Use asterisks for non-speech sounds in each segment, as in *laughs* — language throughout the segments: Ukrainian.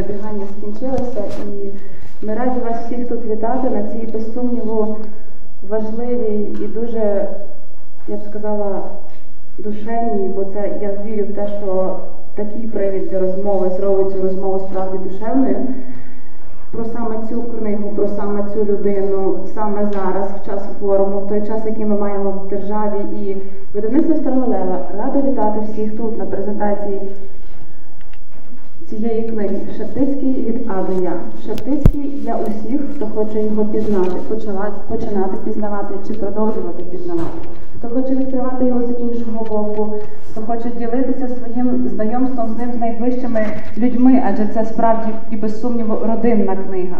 Добігання скінчилися, і ми раді вас всіх тут вітати на цій, без сумніву, важливій і дуже, я б сказала, душевній, бо це я вірю в те, що такий привід для розмови зробить цю розмову справді душевною. Про саме цю книгу, про саме цю людину, саме зараз, в час форуму, в той час, який ми маємо в державі, і видавництво Старого Лева радо вітати всіх тут на презентації цієї книги Шептицький від А до Я. Шептицький для усіх, хто хоче його пізнати, починати, починати пізнавати чи продовжувати пізнавати, хто хоче відкривати його з іншого боку, хто хоче ділитися своїм знайомством з ним з найближчими людьми, адже це справді і без сумніву родинна книга.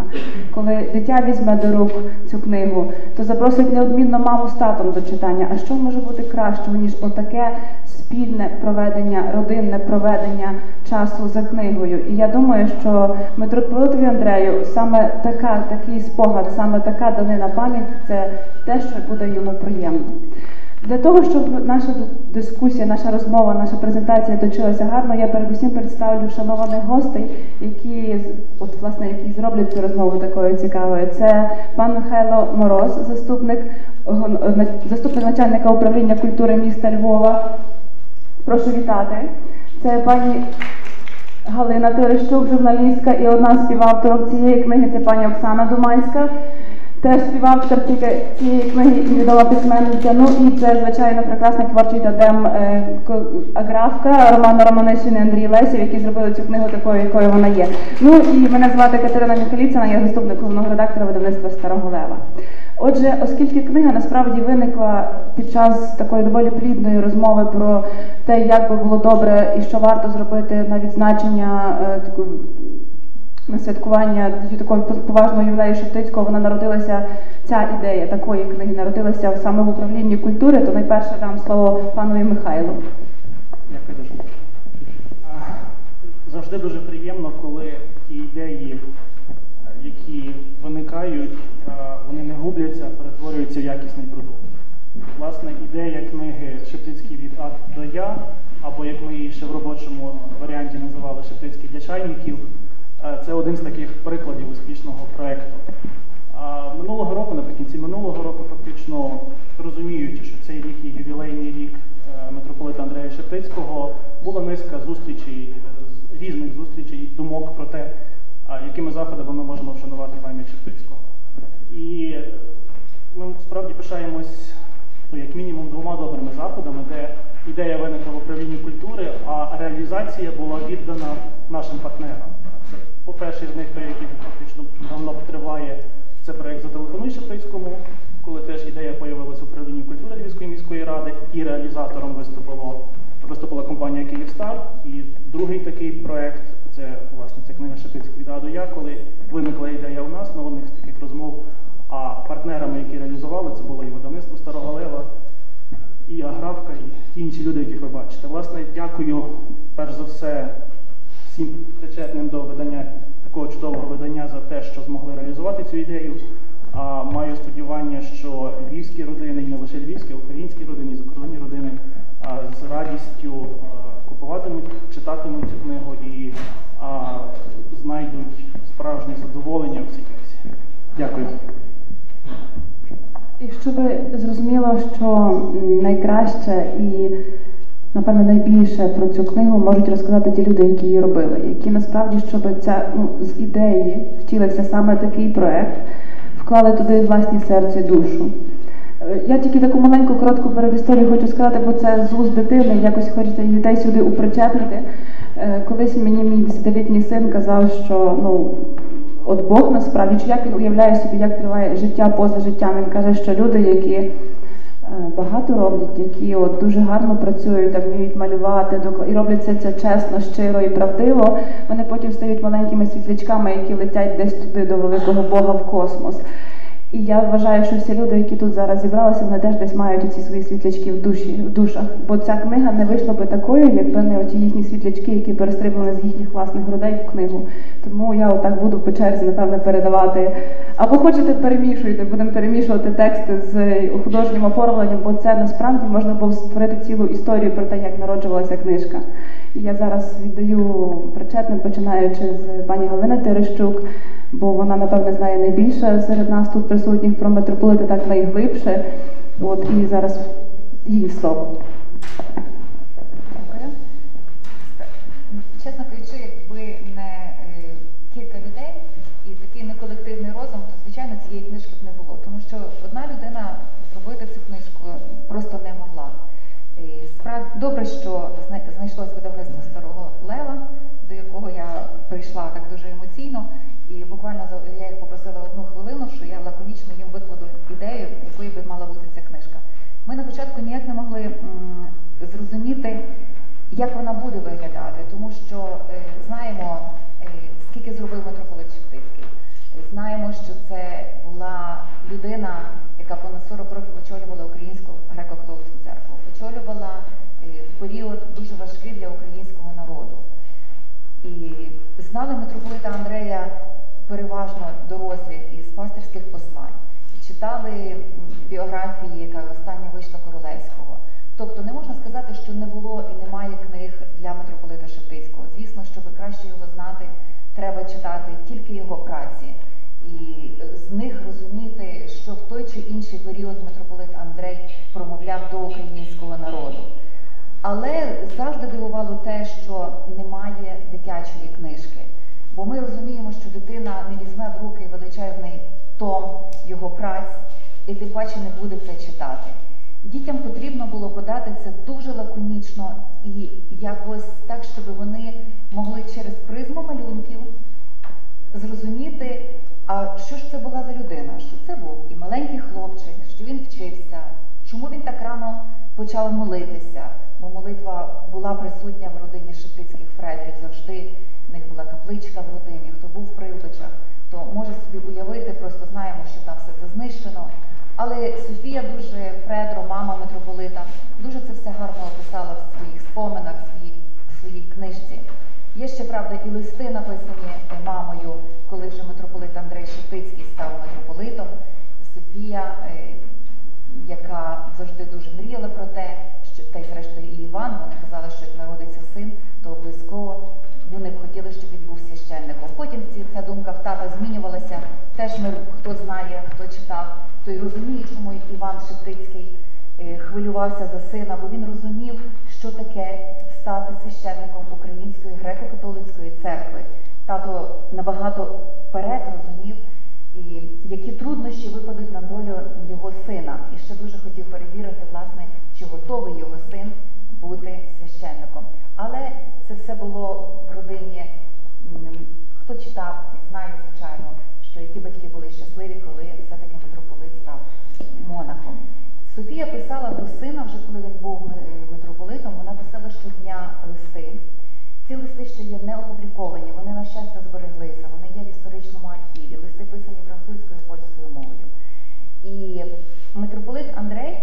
Коли дитя візьме до рук цю книгу, то запросить неодмінно маму з татом до читання. А що може бути кращого, ніж отаке спільне проведення, родинне проведення часу за книгою? І я думаю, що митрополитові Андрею саме така, такий спогад, саме така данина пам'ять це те, що буде йому приємно. Для того, щоб наша дискусія, наша розмова, наша презентація точилася гарно, я передусім представлю шанованих гостей, які от, власне, які зроблять цю розмову такою цікавою. Це пан Михайло Мороз, заступник заступник начальника управління культури міста Львова. Прошу вітати. Це пані Галина Терещук, журналістка і одна з співавторок цієї книги. Це пані Оксана Думанська. Теж співавтор цієї книги і відома письменниця. Ну і це, звичайно, прекрасний творчий тадем е, аграфка Романа Романишини Андрій Лесів, які зробили цю книгу такою, якою вона є. Ну і мене звати Катерина Михаліцина, я заступник головного редактора видавництва Старого Лева. Отже, оскільки книга насправді виникла під час такої доволі плідної розмови про те, як би було добре і що варто зробити на відзначення е, такої святкування такого поважного ювілею Шептицького, вона народилася, ця ідея такої книги народилася саме в управлінні культури, то найперше дам слово панові Михайлу. Дякую дуже. Завжди дуже приємно, коли ті ідеї, які виникають, вони не губляться, перетворюються в якісний продукт. Власне, ідея книги Шептицький від А до Я, або як ми її ще в робочому варіанті називали Шептицький для чайників. Е, це один з таких прикладів успішного проєкту. Минулого року, наприкінці минулого року, фактично розуміючи, що цей рік є ювілейний рік е, митрополита Андрея Шептицького, була низка зустрічей, е, різних зустрічей, думок про те, якими заходами ми можемо вшанувати пам'ять Шептицького. І ми справді пишаємось, ну, як мінімум, двома добрими заходами, де ідея виникла в управлінні культури, а реалізація була віддана нашим партнерам. По-перше, з них той, який фактично давно триває, це проєкт Зателефонуй Шептицькому, коли теж ідея з'явилася в управлінні культури Львівської міської ради, і реалізатором виступило, виступила компанія Київстар. І другий такий проєкт це власне ця книга Шептицький від до Я, коли виникла ідея у нас на одних з таких розмов. А партнерами, які реалізували, це було і видавництво Старого Лева, і Аграфка, і ті інші люди, яких ви бачите. Власне, дякую перш за все всім причетним до видання такого чудового видання за те, що змогли реалізувати цю ідею. А маю сподівання, що львівські родини, і не лише львівські, а українські родини, і закордонні родини а, з радістю а, купуватимуть, читатимуть цю книгу і а, знайдуть справжнє задоволення в цій книзі. Дякую. І щоб зрозуміло, що найкраще і напевно, найбільше про цю книгу можуть розказати ті люди, які її робили, які насправді, щоб ця ну, з ідеї втілився саме такий проект, вклали туди власні серце і душу. Е, я тільки таку маленьку коротку передісторію хочу сказати, бо це з уст дитини, якось хочеться дітей сюди упричепнути. Е, колись мені мій десятилітній син казав, що ну, от Бог насправді, чи як він уявляє собі, як триває життя поза життям. Він каже, що люди, які багато роблять, які от дуже гарно працюють, там вміють малювати, і роблять це, це чесно, щиро і правдиво. Вони потім стають маленькими світлячками, які летять десь туди до великого Бога в космос. І я вважаю, що всі люди, які тут зараз зібралися, вони теж десь мають ці свої світлячки в душі, в душах. Бо ця книга не вийшла би такою, якби не оті їхні світлячки, які перестрибували з їхніх власних грудей в книгу. Тому я отак буду по черзі, напевне, передавати. Або хочете, перемішуйте, будемо перемішувати тексти з художнім оформленням, бо це насправді можна було створити цілу історію про те, як народжувалася книжка. І я зараз віддаю причетним, починаючи з пані Галини Терещук, бо вона, напевне, знає найбільше серед нас тут присутніх про митрополита, так найглибше. От і зараз її слово. Дякую. Чесно кажучи, якби не е, кілька людей і такий не колективний розум, то звичайно цієї книжки б не було. Тому що одна людина зробити цю книжку просто не могла. І справ... Добре, що знайшлось видавництво старого лева, до якого я прийшла так дуже емоційно. І буквально за- я їх попросила одну хвилину, що я лаконічно їм викладу ідею, якою би мала бути ця книжка. Ми ніяк не могли зрозуміти, як вона буде виглядати, тому що е, знаємо, е, скільки зробив митрополит Шептицький. Знаємо, що це була людина, яка понад 40 років очолювала українську греко-католицьку церкву, очолювала е, в період дуже важкий для українського народу. І знали митрополита Андрея переважно дорослих із пастирських послань, читали біографії, яка. Тобто не можна сказати, що не було і немає книг для митрополита Шептицького. Звісно, щоб краще його знати, треба читати тільки його праці. І з них розуміти, що в той чи інший період митрополит Андрей промовляв до українського народу. Але завжди дивувало те, що немає дитячої книжки. Бо ми розуміємо, що дитина не візьме в руки величезний том його праць і тим паче не буде це читати. Дітям потрібно було подати це дуже лаконічно і якось так, щоб вони могли через призму малюнків зрозуміти, а що ж це була за людина, що це був і маленький хлопчик, що він вчився, чому він так рано почав молитися, бо молитва була присутня в родині Шептицьких Фредрів, завжди в них була капличка в родині, хто був в Прилбичах, то може собі уявити, просто знаємо, що там все це знищено. Але Софія дуже, Фредро, мама митрополита, дуже це все гарно описала в своїх споминах, в своїй, в своїй книжці. Є ще, правда, і листи написані е, мамою, коли вже митрополит Андрей Шептицький став митрополитом. Софія, е, яка завжди дуже мріяла про те, що та й зрештою і Іван, вони казали, що як народиться син, то обов'язково вони б хотіли, щоб він був священником. Потім ця думка в тата змінювалася. Теж ми, хто знає, хто читав, той розуміє, чому Іван Шептицький е, хвилювався за сина, бо він розумів, що таке стати священником Української греко-католицької церкви. Тато набагато вперед розумів, і які труднощі випадуть на долю його сина. І ще дуже хотів перевірити, власне, чи готовий його син бути священником. Але це все було в родині. Хто читав, знає, звичайно, що які батьки були щасливі, коли все-таки митрополит став монахом. Софія писала до сина, вже коли він був е, митрополитом, вона писала щодня листи. Ці листи ще є не опубліковані, вони, на щастя, збереглися, вони є в історичному архіві, листи писані французькою і польською мовою. І митрополит Андрей,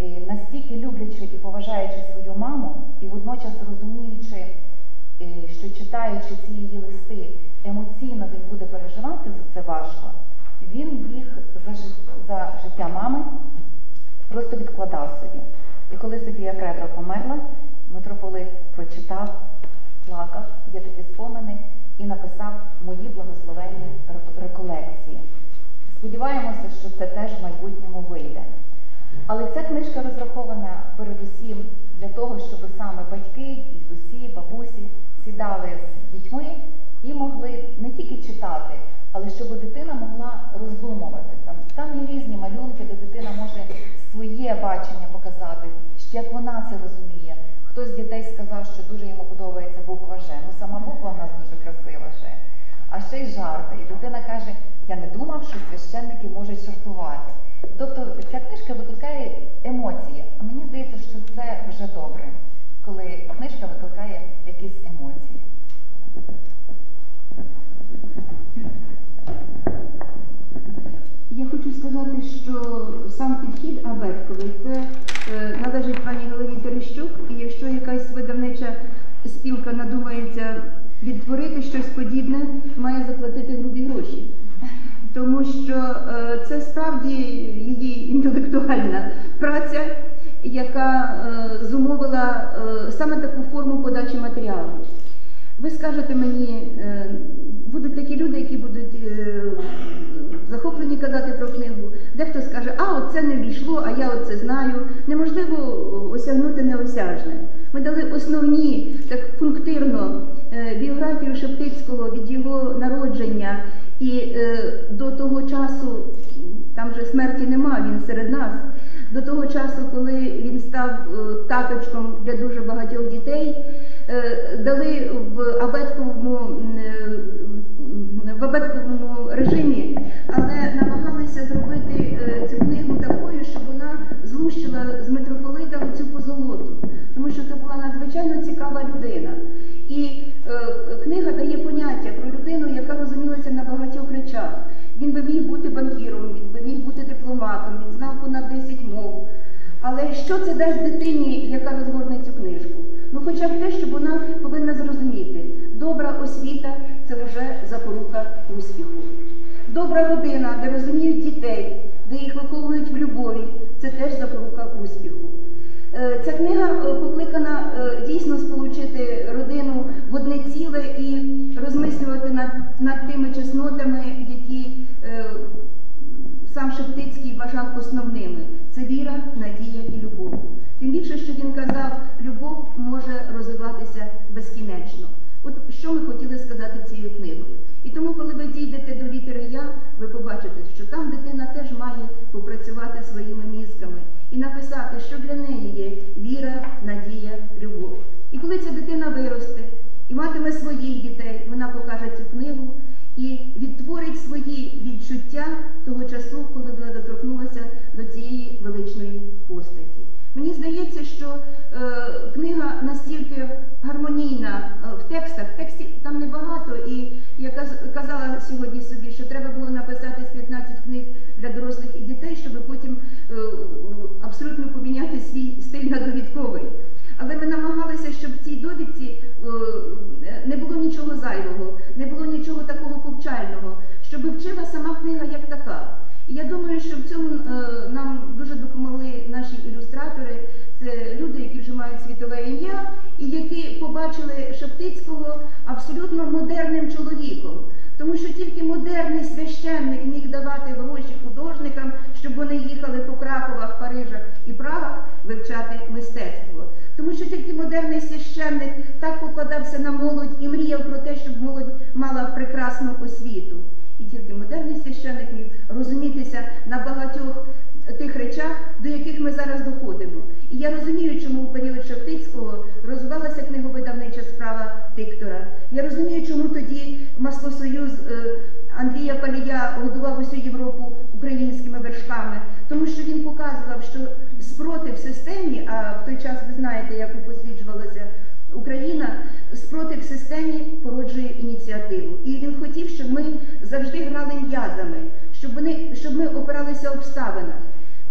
е, настільки люблячи і поважаючи свою маму, і водночас розуміючи, е, що читаючи ці її листи, емоційно він буде переживати за це важко, він їх за життя мами просто відкладав собі. І коли Софія Фредро померла, митрополит прочитав, плакав, є такі спомини, і написав мої благословенні реколекції. Сподіваємося, що це теж в майбутньому вийде. Але ця книжка розрахована передусім для того, щоб саме батьки, дідусі, бабусі сідали з дітьми і могли не тільки читати, але щоб дитина могла роздумувати. Там, там є різні малюнки, де дитина може своє бачення показати, що як вона це розуміє. Хтось з дітей сказав, що дуже йому подобається буква Ж. Ну сама буква в нас дуже красива ще. А ще й жарти. І дитина каже: Я не думав, що священники можуть жартувати. Тобто ця книжка викликає емоції. А мені здається, що це вже добре, коли належить пані Галині Терещук, і якщо якась видавнича спілка надумається відтворити щось подібне, має заплатити грубі гроші. Тому що е, це справді її інтелектуальна праця, яка е, зумовила е, саме таку форму подачі матеріалу. Ви скажете мені, будуть такі люди, які будуть захоплені казати про книгу, Дехто скаже, а оце не війшло, а я оце знаю. Неможливо осягнути неосяжне. Ми дали основні, так пунктирно, е, біографію Шептицького від його народження і е, до того часу, там же смерті нема, він серед нас. До того часу, коли він став е, таточком для дуже багатьох дітей, дали в абетковому, в абетковому режимі, але намагалися зробити е, цю книгу такою, щоб вона злущила з митрополита цю позолоту, тому що це була надзвичайно цікава людина. І е, книга дає поняття про людину, яка розумілася на багатьох речах. Він би міг бути банкіром, він би міг бути дипломатом, він знав понад 10 мов. Але що це дасть дитині, яка розгорне цю книжку? Ну, хоча б те, що вона повинна зрозуміти, добра освіта це вже запорука успіху. Добра родина, де розуміють дітей, де їх виховують в любові, це теж запорука успіху. Е, Ця книга е, покликана е, дійсно сполучити родину в одне ціле і розмислювати над, над тими чеснотами, які сам Шептицький вважав основними. Це віра, надія і більше, що він казав, любов може розвиватися безкінечно. От що ми хотіли сказати цією книгою. І тому, коли ви дійдете до літери Я, ви побачите, що там дитина теж має попрацювати своїми мізками і написати, що для неї є віра, надія, любов. І коли ця дитина виросте і матиме своїх дітей, вона покаже цю книгу і відтворить свої відчуття того часу, коли вона доторкнулася до цієї величної постаті. Мені здається, що е, книга настільки гармонійна е, в текстах, текстів там небагато, і я казала сьогодні собі, що треба було написати з 15 книг для дорослих і дітей, щоб потім е, абсолютно поміняти свій стиль на довідковий. Але ми намагалися, щоб в цій довідці е, не було нічого зайвого, не було нічого такого повчального, щоб вчила сама книга як така. І я думаю, що в цьому е, нам дуже допомогли наші ілюстратори. Це люди, які вже мають світове ім'я, і які побачили Шептицького абсолютно модерним чоловіком. Тому що тільки модерний священник міг давати гроші художникам, щоб вони їхали по Краковах, Парижах і Прагах вивчати мистецтво. Тому що тільки модерний священник так покладався на молодь і мріяв про те, щоб молодь мала прекрасну освіту. І тільки модерний священник міг розумітися на багатьох тих речах, до яких ми зараз доходимо. І я розумію, чому у період Шептицького розвивалася книговидавнича справа диктора. Я розумію, чому тоді Маслосоюз е, Андрія Палія годував усю Європу українськими вершками, тому що він показував, що спротив системі, а в той час ви знаєте, як упосліджувалася Україна, спротив системі породжує ініціативу. І він хотів, щоб ми завжди грали м'язами, щоб вони, щоб ми опиралися обставинах,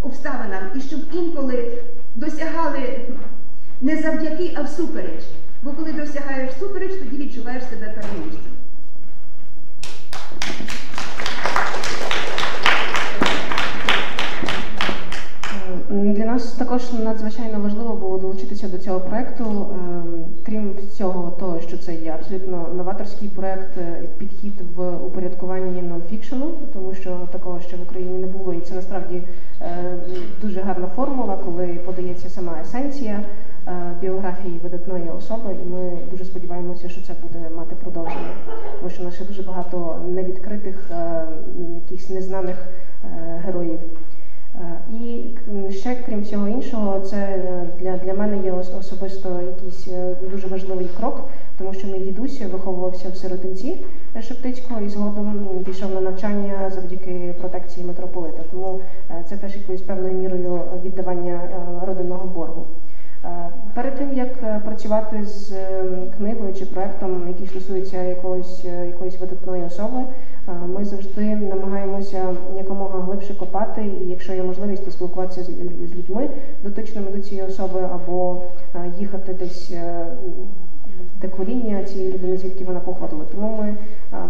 обставинам, і щоб інколи досягали не завдяки, а всупереч. Бо коли досягаєш всупереч, тоді відчуваєш себе переможцем. Для нас також надзвичайно важливо було долучитися до цього проекту. Ем, Крім всього, того, що це є абсолютно новаторський проект, е, підхід в упорядкуванні нонфікшену, тому що такого ще в Україні не було, і це насправді е, дуже гарна формула, коли подається сама есенція е, біографії видатної особи, і ми дуже сподіваємося, що це буде мати продовження, тому що у нас ще дуже багато невідкритих, е, якихось незнаних е, героїв. Е, І ще крім всього іншого, це е, для, для мене є особисто якийсь е, дуже важливий крок, тому що мій дідусь виховувався в сиротинці е, Шептицького і згодом пішов на навчання завдяки протекції митрополита. Тому е, це теж якоюсь певною мірою віддавання е, родинного боргу. Перед тим як е, працювати з е, книгою чи проектом, який стосується якоїсь, е, якоїсь видатної особи, ми завжди намагаємося якомога глибше копати, і якщо є можливість, то спілкуватися з, людьми дотичними до цієї особи, або їхати десь е, де коріння цієї людини, звідки вона походила. Тому ми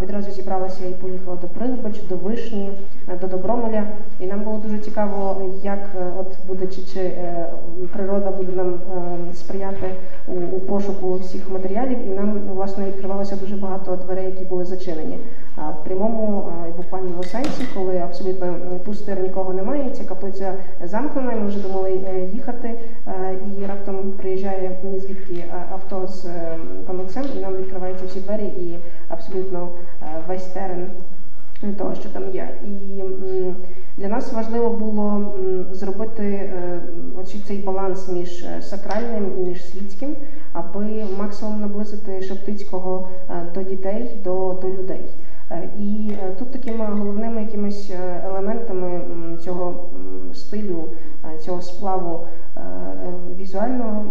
відразу зібралися і поїхали до Пригбач, до Вишні, е, до Добромеля. І нам було дуже цікаво, як е, от буде чи, чи е, природа буде нам сприяти у, у пошуку всіх матеріалів. І нам власне відкривалося дуже багато дверей, які були зачинені. В прямому і буквальному сенсі, коли абсолютно пустир нікого немає, ця каплиця замкнена, ми вже думали їхати. І раптом приїжджає ні звідки авто з е, пам'ятцем, і нам відкриваються всі двері, і абсолютно е, весь терен того, що там є. І для нас важливо було зробити е, оці- цей баланс між сакральним і між світським, аби максимум наблизити Шептицького до дітей, до, до людей. Е, І е, тут такими головними якимись е, елементами цього стилю, цього сплаву візуального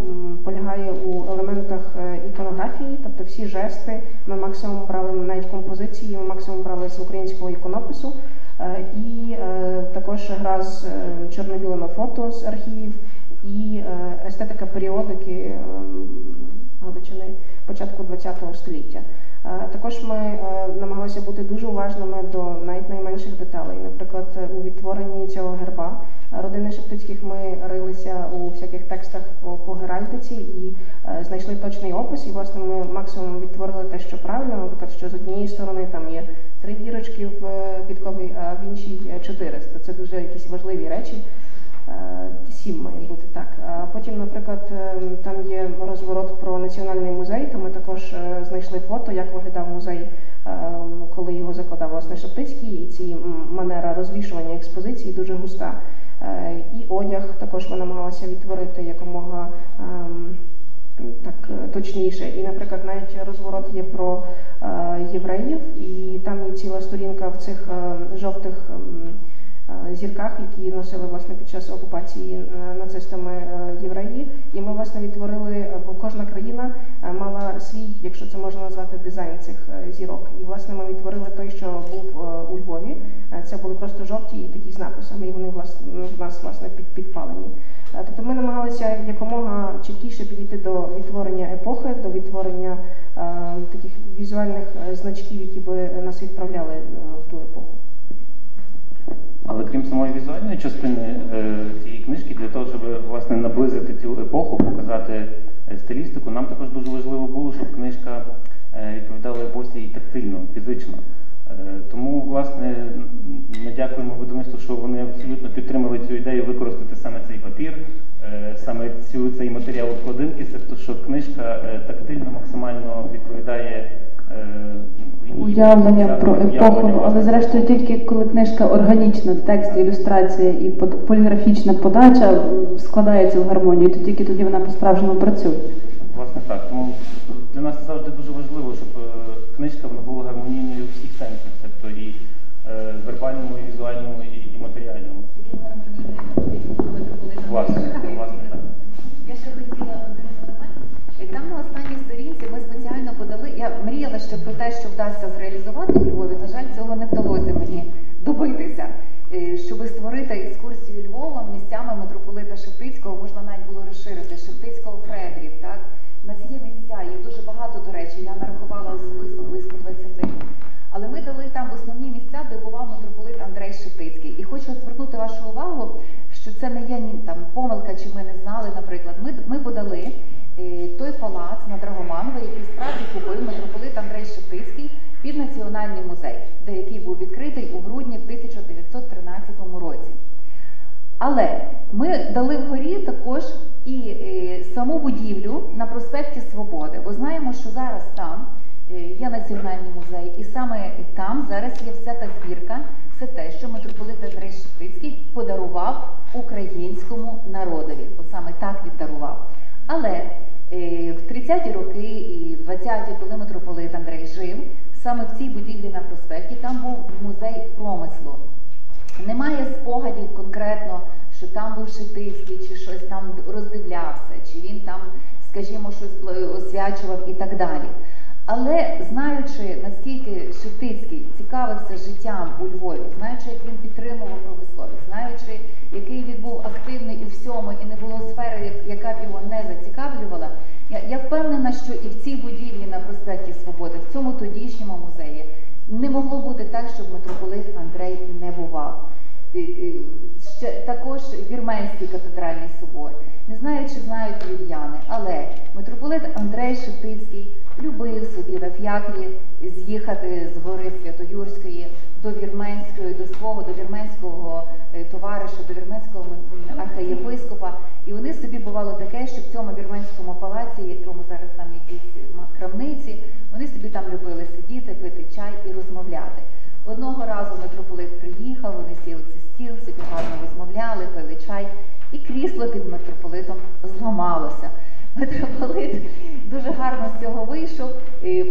полягає у елементах іконографії, тобто всі жести. Ми максимум брали навіть композиції, ми максимум брали з українського іконопису. І також гра з чорно-білими фото з архівів і естетика періодики ем, Галичини початку ХХ століття. Е, Також ми е, намагалися бути дуже уважними до навіть найменших деталей. Наприклад, е, у відтворенні цього герба родини Шептицьких ми рилися у всяких текстах по, геральдиці і знайшли точний опис. І власне ми максимум відтворили те, що правильно. Наприклад, що з однієї сторони там є три дірочки в підкові, а в іншій 400. Це дуже якісь важливі речі. Е, Сім має бути так. Потім, наприклад, е, там є розворот про національний музей, то ми також е, знайшли фото, як виглядав музей, е, коли його закладав власне Шептицький, і ці манера розвішування експозиції дуже густа. Е, І одяг також ми намагалися відтворити якомога ем, так е, точніше. І, наприклад, навіть розворот є про е, євреїв, і там є ціла сторінка в цих е, жовтих. Е, зірках, які носили власне під час окупації е, нацистами е, євреї. І ми власне відтворили, бо кожна країна мала свій, якщо це можна назвати, дизайн цих зірок. І власне ми відтворили той, що був у Львові. Це були просто жовті і такі з написами, і вони власне ну, в нас власне під, підпалені. Тобто ми намагалися якомога чіткіше підійти до відтворення епохи, до відтворення е, таких візуальних значків, які би нас відправляли в ту епоху. Але крім самої візуальної частини е, цієї книжки, для того, щоб власне наблизити цю епоху, показати е, стилістику, нам також дуже важливо було, щоб книжка е, відповідала епосі і тактильно, фізично. Тому, власне, ми дякуємо видавництву, що вони абсолютно підтримали цю ідею використати саме цей папір, саме цю, цей матеріал обкладинки, тобто, що книжка тактильно максимально відповідає. Уявлення про епоху, але зрештою тільки коли книжка органічна, текст, ілюстрація і поліграфічна подача складається в гармонію, то тільки тоді вона по-справжньому працює. Власне так. Тому для нас це завжди дуже важливо, щоб е, книжка вона була гармонійною у всіх сенсах, тобто і е, вербальному, і візуальному, і, матеріальному. Власне так. Я ще хотіла один елемент. І Там на останній сторінці ми спеціально подали. Я мріяла ще про те, що вдасться зреалізувати у Львові. На жаль, цього не вдалося мені добитися. Е, Щоб створити екскурсію Львовом місцями митрополита Шептицького, можна навіть було розширити Шептицького Фредрів. Так у нас є місця, їх дуже багато, до речі. Я нарахувала особисто близько 20. Але ми дали там основні місця, де бував митрополит Андрей Шептицький. І хочу звернути вашу увагу, що це не є ні там помилка, чи ми не знали, наприклад. Ми, ми подали е, той палац на Драгоманово, який справді купив митрополит Андрей Шептицький під національний музей, де який був відкритий у грудні в 1913 році. Але ми дали вгорі також і е, саму будівлю на проспекті Свободи, бо знаємо, що зараз там е, є національний музей, і саме там зараз є вся та збірка, все те, що митрополит Андрей Шептицький подарував українському народові, бо саме так він дарував. Але е, в 30-ті роки і в 20-ті, коли митрополит Андрей жив, саме в цій будівлі на проспекті там був музей промислу. Немає спогадів конкретно, що там був Шептицький, чи щось там роздивлявся, чи він там, скажімо, щось освячував і так далі. Але знаючи, наскільки Шептицький цікавився життям у Львові, знаючи, як він підтримував промисловість, знаючи, який він був активний у всьому і не було сфери, яка б його не зацікавлювала, Я, я впевнена, що і в цій будівлі на проспекті Свободи, в цьому тодішньому музеї, не могло бути так, щоб митрополит Андрей не бував. Е, е, Ще також Вірменський катедральний собор. Не знаю, чи знають львів'яни, але митрополит Андрей Шептицький любив собі на фіакрі з'їхати з гори Святоюрської до Вірменської, до свого, до вірменського е, товариша, до вірменського архієпископа. І вони собі бувало таке, що в цьому вірменському палаці, якому зараз там якісь крамниці, вони собі там любили сидіти, пити чай і розмовляти. Одного разу митрополит приїхав, вони сіли за стіл, собі гарно розмовляли, пили чай, і крісло під митрополитом зламалося. Митрополит дуже гарно з цього вийшов,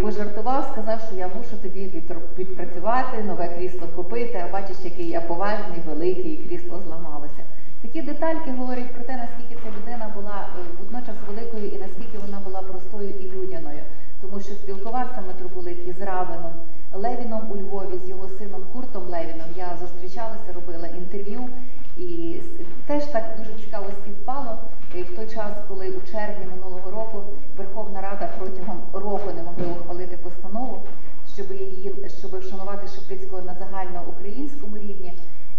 пожартував, сказав, що я мушу тобі відпрацювати, нове крісло купити, а бачиш, який я поважний, великий, і крісло зламалося. Такі детальки говорять про те, наскільки ця людина була е, водночас великою і наскільки вона була простою і людяною, тому що спілкувався митрополит із Равеном, Левіном у Львові, з його сином Куртом Левіном. Я зустрічалася, робила інтерв'ю, і с- теж так дуже цікаво співпало. В той час, коли у червні минулого року Верховна Рада протягом року не могли ухвалити постанову, щоб її щоб вшанувати Шептицького на загальноукраїнському рівні.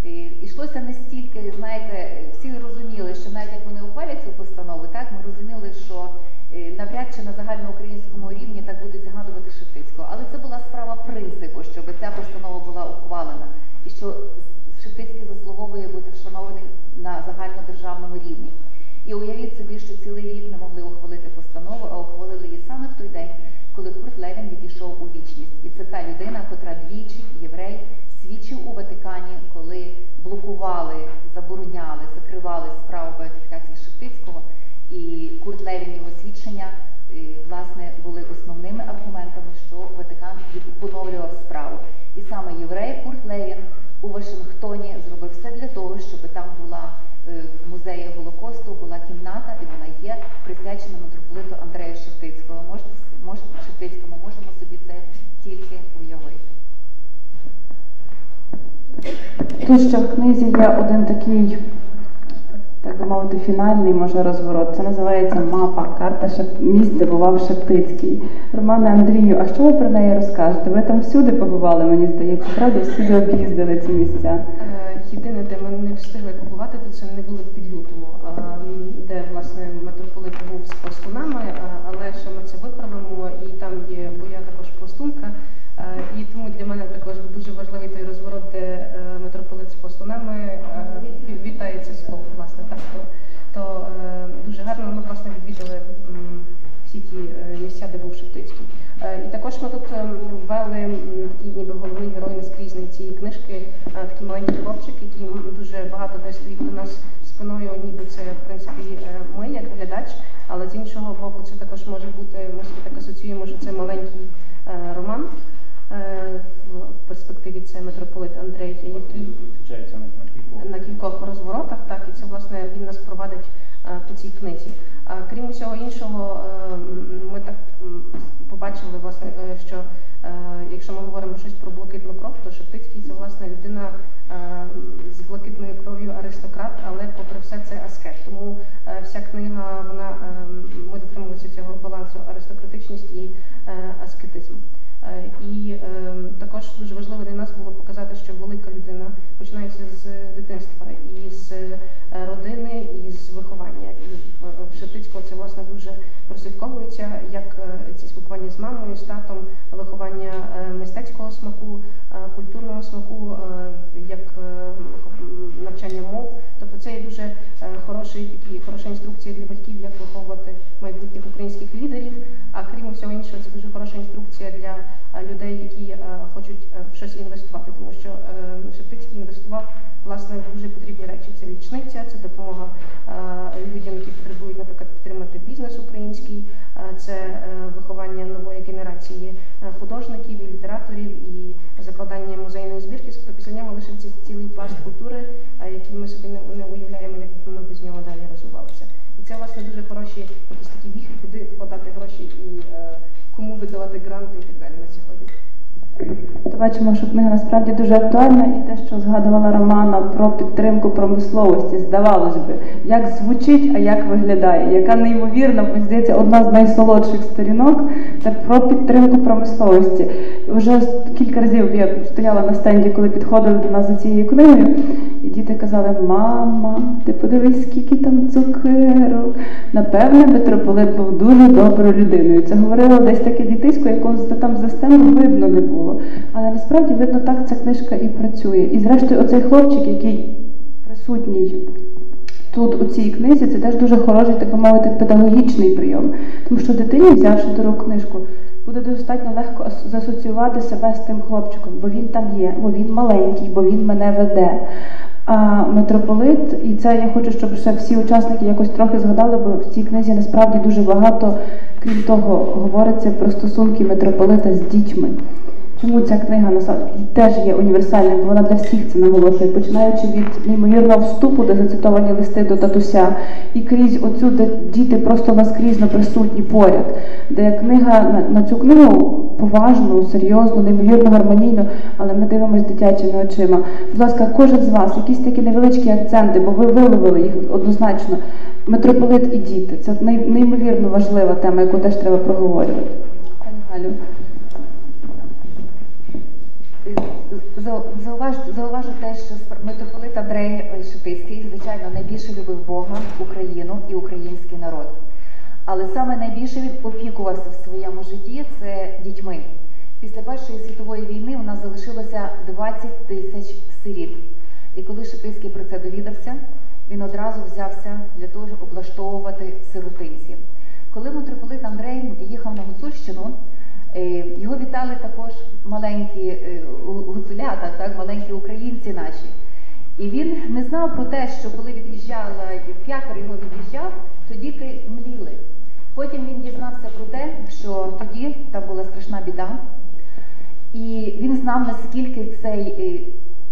І йшлося не стільки, знаєте, всі розуміли, що навіть як вони ухвалять цю постанову, так ми розуміли, що е, навряд чи на загальноукраїнському рівні так будуть згадувати Шептицького. Але це була справа принципу, щоб ця постанова була ухвалена, і що Шептицький заслуговує бути вшанований на загальнодержавному рівні. І уявіть собі, що цілий рік не могли ухвалити постанову, а ухвалили її саме в той день, коли Курт Левін відійшов у вічність. І це та людина, котра двічі єврей свідчив у Ватикані, коли блокували, забороняли, закривали справу беатифікації Шептицького. І Курт Левін його свідчення е, власне були основними аргументами, що Ватикан від- поновлював справу. І саме єврей Курт Левін у Вашингтоні зробив все для того, щоб там була е, в музеї Голокосту була кімната, і вона є присвячена митрополиту Андрею Шептицького. Можете можете Шептицькому, можемо собі це тільки уявити. Тут ще в книзі один такий, так би мовити, фінальний може розворот. Це називається мапа, карта місць, де бував Шептицький. Романе Андрію, а що ви про неї розкажете? Ви там всюди побували, мені здається, правда? Всюди об'їздили ці місця. Е, Єдине, де ми не встигли побувати, то це не було в Підлютому, а, м, де власне митрополит був з пластунами, а, але ще ми це виправимо, і там є, бо я також пластунка. е, І тому для мене також дуже важливий той розворот, де е, митрополит з пластунами е, ві- вітається з Богом, власне, так то, то е, дуже гарно ми власне відвідали м, всі ті е, місця, де був Шептицький. Е, І також ми тут ем, ввели такий ніби головний герой наскрізний цієї книжки, е, такий маленький хлопчик, який дуже багато де стоїть до нас спиною, ніби це в принципі е, ми як глядач, але з іншого боку, це також може бути, ми собі так асоціюємо, що це маленький е, роман. В перспективі це митрополит Андрей, який на, кількох. на кількох розворотах, так і це власне він нас провадить по цій книзі. Крім усього іншого, ми так побачили, власне, е, що е, якщо ми говоримо щось про блакитну кров, то Шептицький це власне людина е, з блакитною кров'ю аристократ, але попри все це аскет. Тому вся книга вона ми дотримувалися цього балансу аристократичність і аскетизм. І також дуже важливо для нас було показати, що велика людина починається з дитинства і з е, родини, і з виховання. І в це власне дуже прослідковується, як е, ці спілкування з мамою, з татом, виховання е, мистецького смаку, е, культурного смаку, як навчання мов. Тобто це є дуже хороший такі хороша інструкція для батьків, як виховувати майбутніх українських лідерів. А крім усього іншого, це дуже хороша інструкція для людей, які хочуть в щось інвестувати, тому що Шептицький інвестував власне в дуже потрібні речі. Це лічниця, це допомога людям, які потребують, наприклад, підтримати бізнес український, е, це е, виховання нової генерації е, художників і літераторів і закладання музейної збірки. Тобто після нього лишився цілий пласт культури, який ми собі не, не уявляємо, як ми без нього далі розвивалися. І це власне дуже хороші якісь такі віхи, куди вкладати гроші і е, кому видавати гранти бачимо, що книга насправді дуже актуальна, і те, що згадувала Романа про підтримку промисловості, здавалось би, як звучить, а як виглядає. Яка неймовірна, мені здається, одна з найсолодших сторінок це про підтримку промисловості. Вже кілька разів я стояла на стенді, коли підходили до нас за цією книгою, і діти казали: Мама, ти подивись, скільки там цукерок. Напевне, митрополит був дуже доброю людиною. Це говорило десь таке дітисько, якого там за стендом видно не було. Але насправді видно, так ця книжка і працює. І зрештою, оцей хлопчик, який присутній тут у цій книзі, це теж дуже хороший, так би мовити, педагогічний прийом. Тому що дитині, взявши до рук книжку, буде достатньо легко засоціювати себе з тим хлопчиком, бо він там є, бо він маленький, бо він мене веде. А митрополит, і це я хочу, щоб ще всі учасники якось трохи згадали, бо в цій книзі насправді дуже багато, крім того, говориться про стосунки митрополита з дітьми. Чому ця книга теж є універсальною, бо вона для всіх це наголошує, починаючи від неймовірного вступу, де зацитовані листи до татуся, і крізь оцю, де діти просто наскрізно присутні поряд, де книга на, на цю книгу поважну, серйозну, неймовірно гармонійну, але ми дивимося дитячими очима. Будь ласка, кожен з вас, якісь такі невеличкі акценти, бо ви виловили їх однозначно. Митрополит і діти це неймовірно важлива тема, яку теж треба проговорювати. Пані Галю. За- Зауважу, те, що митрополит Андрей Шептицький, звичайно, найбільше любив Бога, Україну і український народ. Але саме найбільше він опікувався в своєму житті це дітьми. Після Першої світової війни у нас залишилося 20 тисяч сиріт. І коли Шептицький про це довідався, він одразу взявся для того, щоб облаштовувати сиротинців. Коли митрополит Андрей їхав на Гуцульщину, Його вітали також маленькі е, гуцулята, так, маленькі українці наші. І він не знав про те, що коли від'їжджала фіакр його від'їжджав, то діти мліли. Потім він дізнався про те, що тоді там була страшна біда, і він знав, наскільки цей е,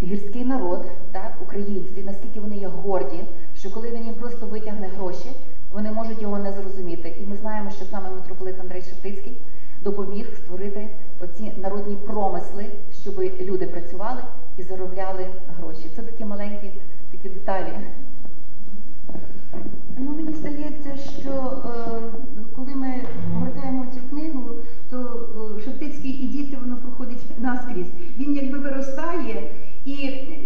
гірський народ, так, українці, наскільки вони є горді, що коли він їм просто витягне гроші, вони можуть його не зрозуміти. І ми знаємо, що саме митрополит Андрей Шептицький допоміг створити оці народні промисли, щоб люди працювали і заробляли гроші. Це такі маленькі такі деталі. Ну, мені здається, що е, коли ми гортаємо цю книгу, то е, Шептицький і діти воно проходить наскрізь. Він якби виростає і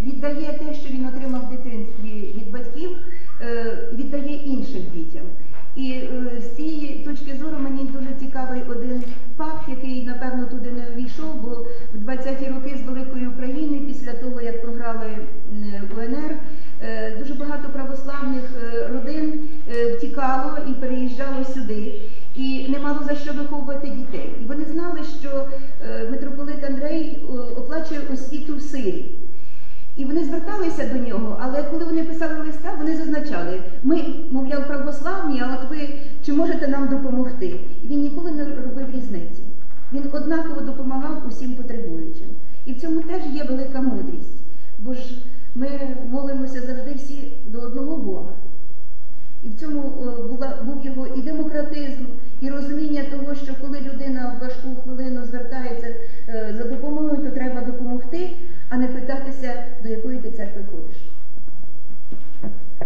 віддає те, що він отримав в дитинстві від батьків, е, віддає іншим дітям. І е, з цієї точки зору мені дуже цікавий один факт, який напевно туди бо в 20-ті роки з Великої України, після того як програли УНР, е, дуже багато православних е, родин е, втікало і переїжджало сюди, і не мало за що виховувати дітей. І вони знали, що митрополит Андрей оплачує освіту в Сирії. І вони зверталися до нього, але коли вони писали листа, вони зазначали, ми, мовляв, православні, а от ви чи можете нам допомогти? І він ніколи не робив різниці. Він однаково допомагав усім потребуючим. І в цьому теж є велика мудрість. Бо ж ми молимося завжди всі до одного Бога. І в цьому е, була, був його і демократизм, і розуміння того, що коли людина в важку хвилину звертається е, за допомогою, то треба допомогти, а не питатися, до якої ти церкви ходиш.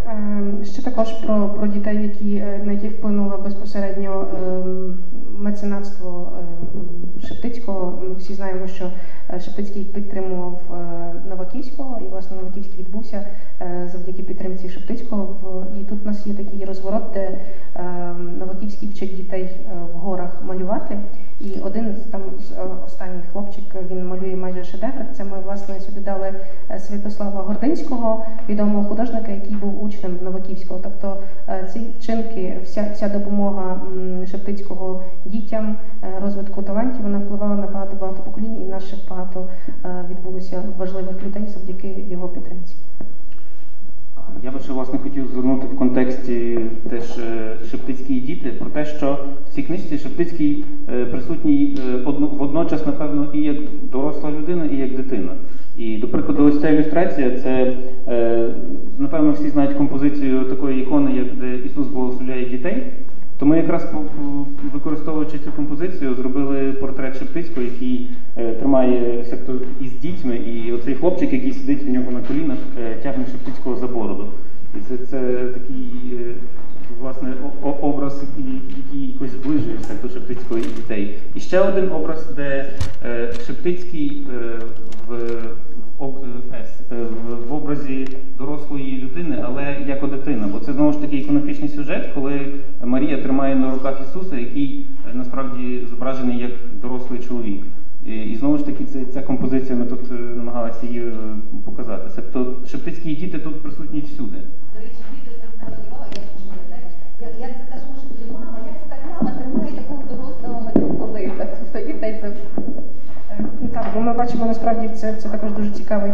Ем, Ще також про, про дітей, які, е, на яких вплинуло безпосередньо ем, меценатство ем, Шептицького. Ми всі знаємо, що е, Шептицький підтримував е, Новаківського, і власне Новаківський відбувся е, завдяки підтримці Шептицького. І тут у нас є такий розворот, де Новаківський вчить дітей е, в горах малювати. І один там з е, останній хлопчик він малює майже шедевр. Це ми власне сюди дали е, Святослава Гординського, відомого художника, який був учнем Новаківського. Тобто е, ці вчинки, вся вся допомога Шептицького дітям, е, розвитку талантів, вона впливала на багато багато поколінь, і наших багато е, відбулося важливих людей завдяки його підтримці. Я би ще власне хотів звернути в контексті теж е, Шептицькі діти про те, що в цій книжці Шептицький присутній водночас, напевно, і як доросла людина, і як дитина. І, до прикладу, ось ця ілюстрація це, напевно, всі знають композицію такої ікони, як де Ісус благословляє дітей. То ми якраз використовуючи цю композицію, зробили портрет Шептицького, який е, тримає сектор із дітьми, і оцей хлопчик, який сидить в нього на колінах, е, тягне Шептицького за бороду. І це, це такий е, власне образ, який, якось зближує сектор Шептицького і дітей. І ще один образ, де Шептицький в, в образі дорослої людини, але як дитина. Знову ж таки іконографічний сюжет, коли Марія тримає на руках Ісуса, який е, насправді зображений як дорослий чоловік. І, знову ж таки, це, ця композиція ми тут е, намагалися її е, показати. Тобто шептицькі діти тут присутні всюди. До речі, діти звертали увагу, я можу пам'ятати, як, як це каже, може бути мама, як це так мама тримає такого дорослого митрополита. Тобто дітей це Е, Так, бо ми бачимо насправді це, це також дуже цікавий,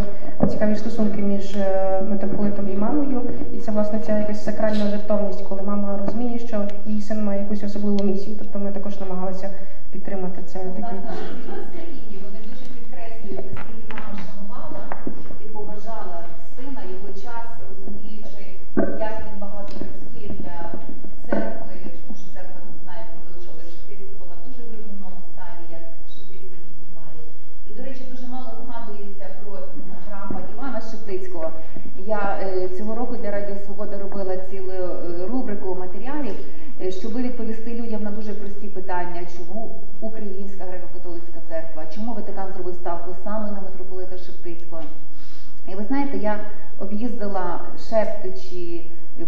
цікаві стосунки між е, митрополитом і мамою. І це власне ця якась сакральна жертовність, коли мама розуміє, що її син має якусь особливу місію. Тобто ми також намагалися підтримати це Україні вони дуже підкреслюють, наскільки мама шанувала і поважала сина, його час, розуміючи, як він багато працює для церкви, тому що церква, ми знаємо, коли очолив Шептицький, була в дуже руйнівному стані, як Шептицький піднімає. І, до речі, дуже мало згадується про м, графа Івана Шептицького. Я е, цього року для Радіо Свобода робила цілу е, рубрику матеріалів, е, щоб відповісти людям на дуже прості питання, чому Українська греко-католицька церква, чому Ватикан зробив ставку саме на митрополита Шептицького. І ви знаєте, я об'їздила Шептичі, е,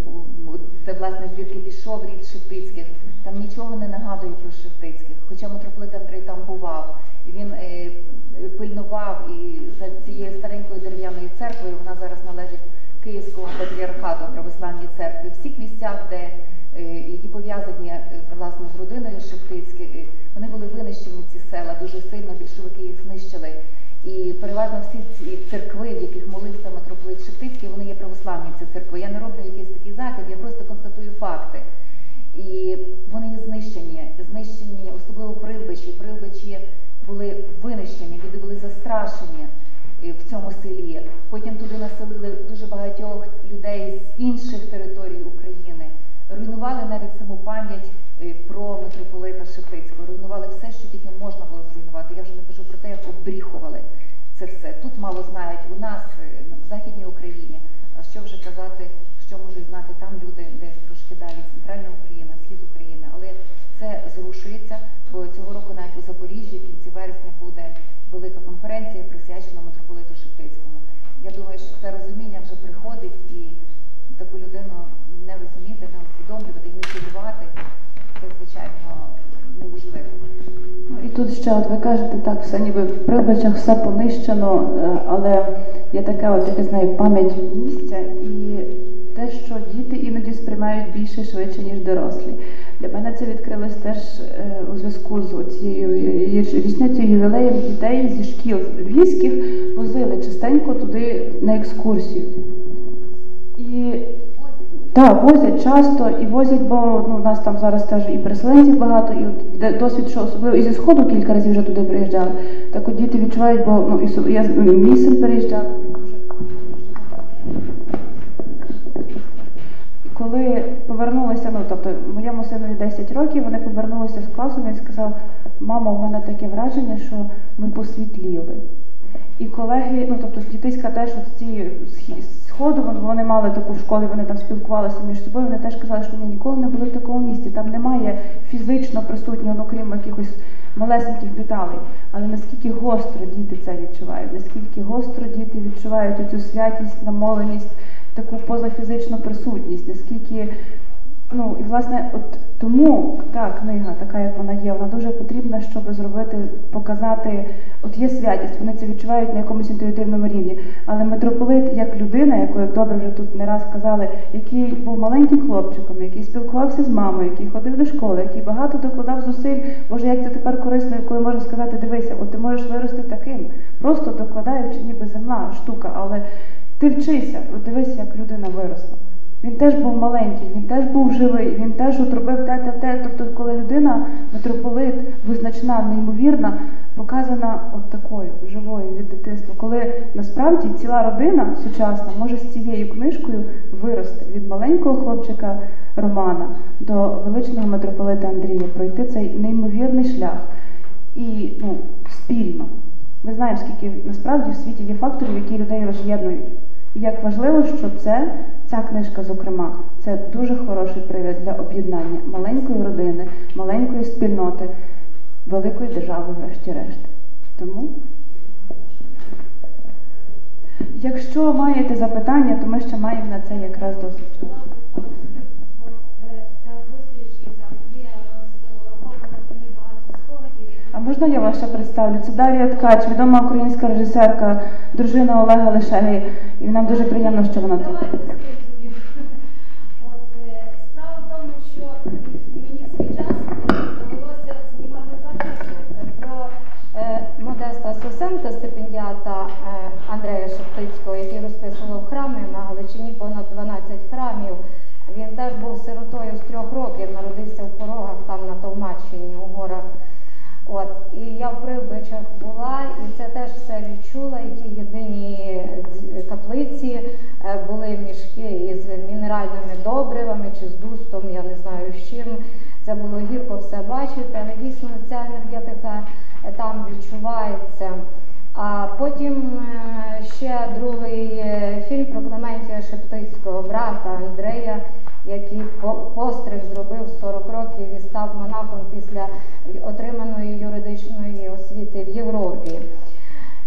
це власне звідки пішов рід Шептицьких. Там нічого не нагадує про Шептицьких, хоча митрополит Андрей там бував. Він е, пильнував і за цією старенькою дерев'яною церквою вона зараз належить Київського патріархату православній церкві. В всіх місцях, де е, які пов'язані е, власне з родиною Шептицьких, е, вони були винищені ці села дуже сильно. Більшовики їх знищили. І переважно всі ці церкви, в яких молився митрополит Шептицький, вони є православні ці церкви. Я не роблю якийсь такий захід, я просто констатую факти. І вони є знищені, знищені, особливо прилбичі. Прилбичі були винищені, люди були застрашені е, в цьому селі. Потім туди населили дуже багатьох людей з інших територій України. Руйнували навіть саму пам'ять е, про митрополита Шептицького. Руйнували все, що тільки можна було зруйнувати. Я вже не кажу про те, як обріхували це все. Тут мало знають у нас е, в Західній Україні. А що вже казати, що можуть знати там люди, десь трошки далі, центральна Україна, схід України. Але це зрушується, бо цього року навіть у Запоріжжі в кінці вересня буде велика конференція, присвячена митрополиту Шептицькому. Я думаю, що це розуміння вже приходить і таку людину не розуміти, не усвідомлювати, і не цінувати, це звичайно неможливо. Ну, І тут ще, от ви кажете, так, все ніби в прибачах, все понищено, е, але є таке, от яке знаю, пам'ять місця і те, що діти іноді сприймають більше швидше, ніж дорослі. Для мене це відкрилось теж е, у зв'язку з цією річницею ювілеєм дітей зі шкіл львівських возили частенько туди на екскурсію. І так, возять часто і возять, бо ну, у нас там зараз теж і переселенців багато, і от досвід, що особливо і зі сходу кілька разів вже туди приїжджали. Так от діти відчувають, бо ну і со- я з- мій син переїжджав. Коли повернулися, ну тобто моєму синові 10 років, вони повернулися з класу, він сказав, мамо, у мене таке враження, що ми посвітліли. І колеги, ну тобто дітиська теж от ці схі- сходу, вони мали таку в школі, вони там спілкувалися між собою. Вони теж казали, що вони ніколи не були в такому місці. Там немає фізично присутнього, ну крім якихось малесеньких деталей. Але наскільки гостро діти це відчувають, наскільки гостро діти відчувають цю святість, намоленість, таку позафізичну присутність, наскільки Ну і власне, от тому та книга, така як вона є, вона дуже потрібна, щоб зробити, показати, от є святість, вони це відчувають на якомусь інтуїтивному рівні. Але митрополит, як людина, яку як добре вже тут не раз казали, який був маленьким хлопчиком, який спілкувався з мамою, який ходив до школи, який багато докладав зусиль. Боже, як це тепер корисно, коли можна сказати, дивися, от ти можеш вирости таким, просто докладаючи, ніби земна штука, але ти вчися, дивися, як людина виросла. Він теж був маленький, він теж був живий, він теж от робив те, те, те. Тобто, коли людина, митрополит, визначна, неймовірна, показана от такою живою від дитинства, коли насправді ціла родина сучасна може з цією книжкою вирости від маленького хлопчика Романа до величного митрополита Андрія, пройти цей неймовірний шлях і ну, спільно. Ми знаємо, скільки насправді в світі є факторів, які людей роз'єднують. І як важливо, що це, ця книжка, зокрема, це дуже хороший привід для об'єднання маленької родини, маленької спільноти, великої держави, врешті-решт. Тому, якщо маєте запитання, то ми ще маємо на це якраз досить часу. Ця зустріч і ця подія розрахована мені багато спогадів. Можна я вас ще представлю? Це Дар'я Ткач, відома українська режисерка, дружина Олега Лешеги. І нам дуже приємно, що вона тут. Е, Сосенка, стипендіата е, Андрея Шептицького, який розписував храми на Галичині понад 12 храмів. Він теж був сиротою з трьох років, народився в порогах там на Товмаччині у горах. От і я в Прибичах була, і це теж все відчула. І ті єдині каплиці е, були мішки із мінеральними добривами чи з дустом, я не знаю з чим. Це було гірко все бачити, але дійсно ця енергетика е, там відчувається. А потім е, ще другий е, фільм про Клементія Шептицького, брата Андрея, який по- постриг зробив 40 років і став монахом після отриманої юридичної освіти в Європі.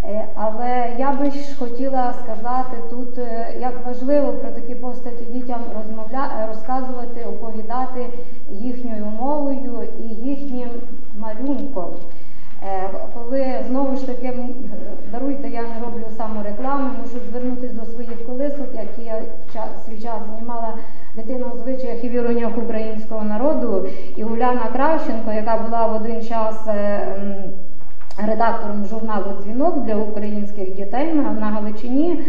Е, Але я би ж хотіла сказати тут, е, як важливо про такі постаті дітям розмовля... е, розказувати, оповідати їхньою мовою і їхнім малюнком. Коли знову ж таки даруйте, я не роблю самореклами, мушу звернутися до своїх колисок, які я свій час знімала дитина у звичаях і віруваннях українського народу, і Уляна Кравченко, яка була в один час. е, редактором журналу Дзвінок для українських дітей на Галичині.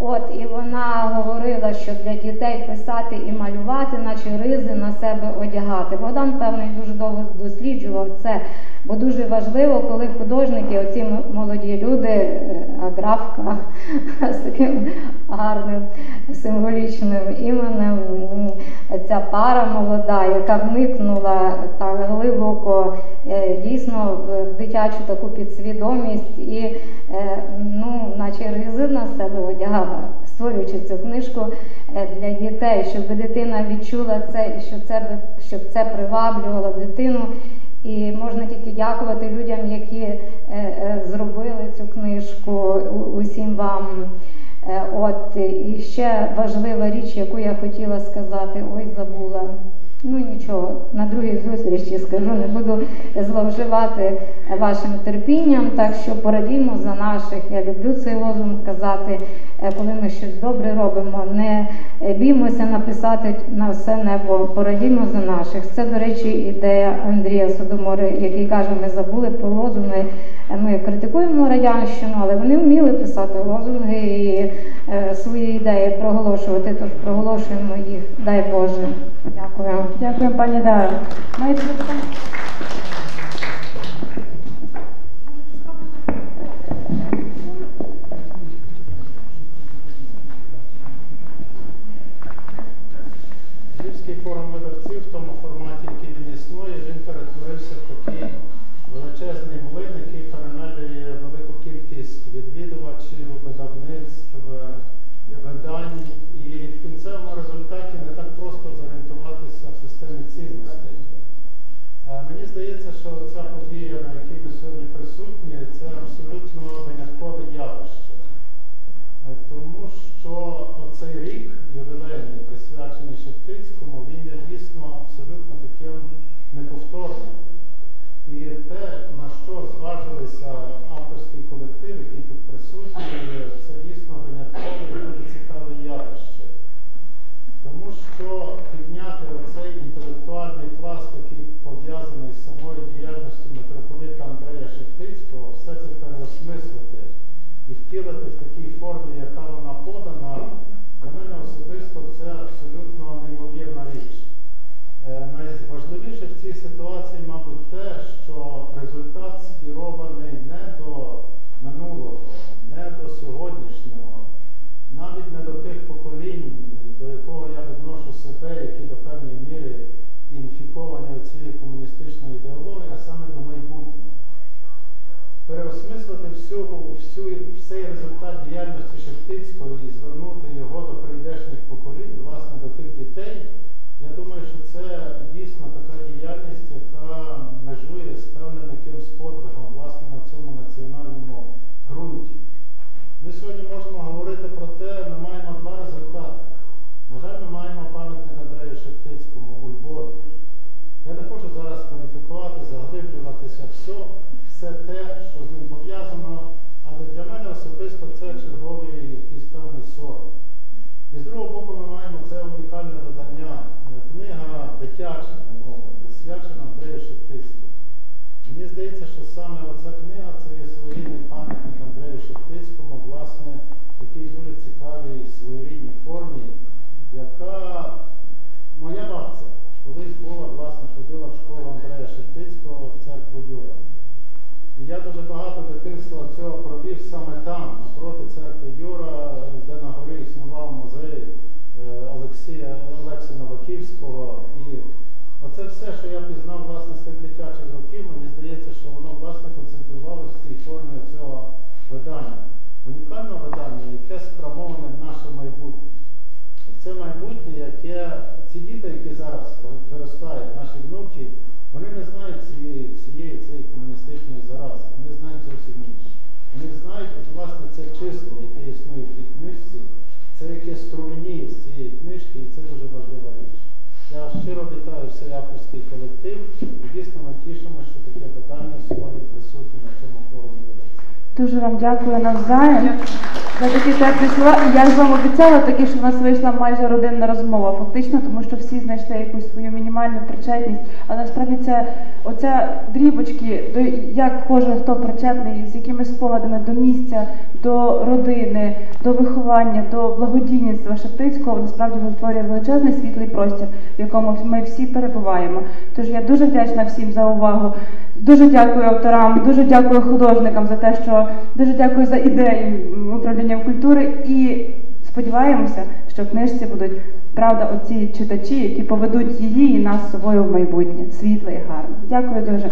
От і вона говорила, що для дітей писати і малювати, наче ризи на себе одягати. Богдан, певно, дуже довго досліджував це, бо дуже важливо, коли художники, оці молоді люди, е, графка *laughs* з таким гарним символічним іменем, ця пара молода, яка вникнула так глибоко е, дійсно в- дитячу таку підсвідомість і е, ну, наче ризи на себе одягала, створюючи цю книжку е, для дітей, щоб дитина відчула це і щоб це, щоб це приваблювало дитину. І можна тільки дякувати людям, які е, е, зробили цю книжку, усім вам. От і ще важлива річ, яку я хотіла сказати, ой, забула. Ну нічого, на другій зустрічі скажу, не буду зловживати вашим терпінням, так що порадімо за наших. Я люблю цей лозунг казати, е, коли ми щось добре робимо. Не біймося написати на все небо, порадімо за наших. Це, до речі, ідея Андрія Содомори, який каже, ми забули про лозунги. Ми критикуємо радянщину, але вони вміли писати лозунги і е, свої ідеї проголошувати. Тож проголошуємо їх. Дай Боже. Дякую. Дякую, пані Дара. Наші вони не знають цієї всієї цієї комуністичної зарази, вони знають зовсім інше. Вони знають, от, власне, це чисте, яке існує в тій книжці, це яке струменіє з цієї книжки, і це дуже важлива річ. Я щиро вітаю цей авторський колектив і дійсно ми тішимо, що таке питання сьогодні присутнє на цьому форумі. Дуже вам дякую навзаєм за такі теплі слова. Я ж вам обіцяла таки, що в нас вийшла майже родинна розмова, фактично, тому що всі знайшли якусь свою мінімальну причетність. Але насправді це оця дрібочки, до як кожен хто причетний, з якими спогадами до місця, до родини, до виховання, до благодійництва Шептицького насправді витворює величезний світлий простір, в якому ми всі перебуваємо. Тож я дуже вдячна всім за увагу. Дуже дякую авторам, дуже дякую художникам за те, що дуже дякую за ідеї управління культури і сподіваємося, що в книжці будуть правда оці читачі, які поведуть її і нас з собою в майбутнє. Світле і гарне. Дякую дуже.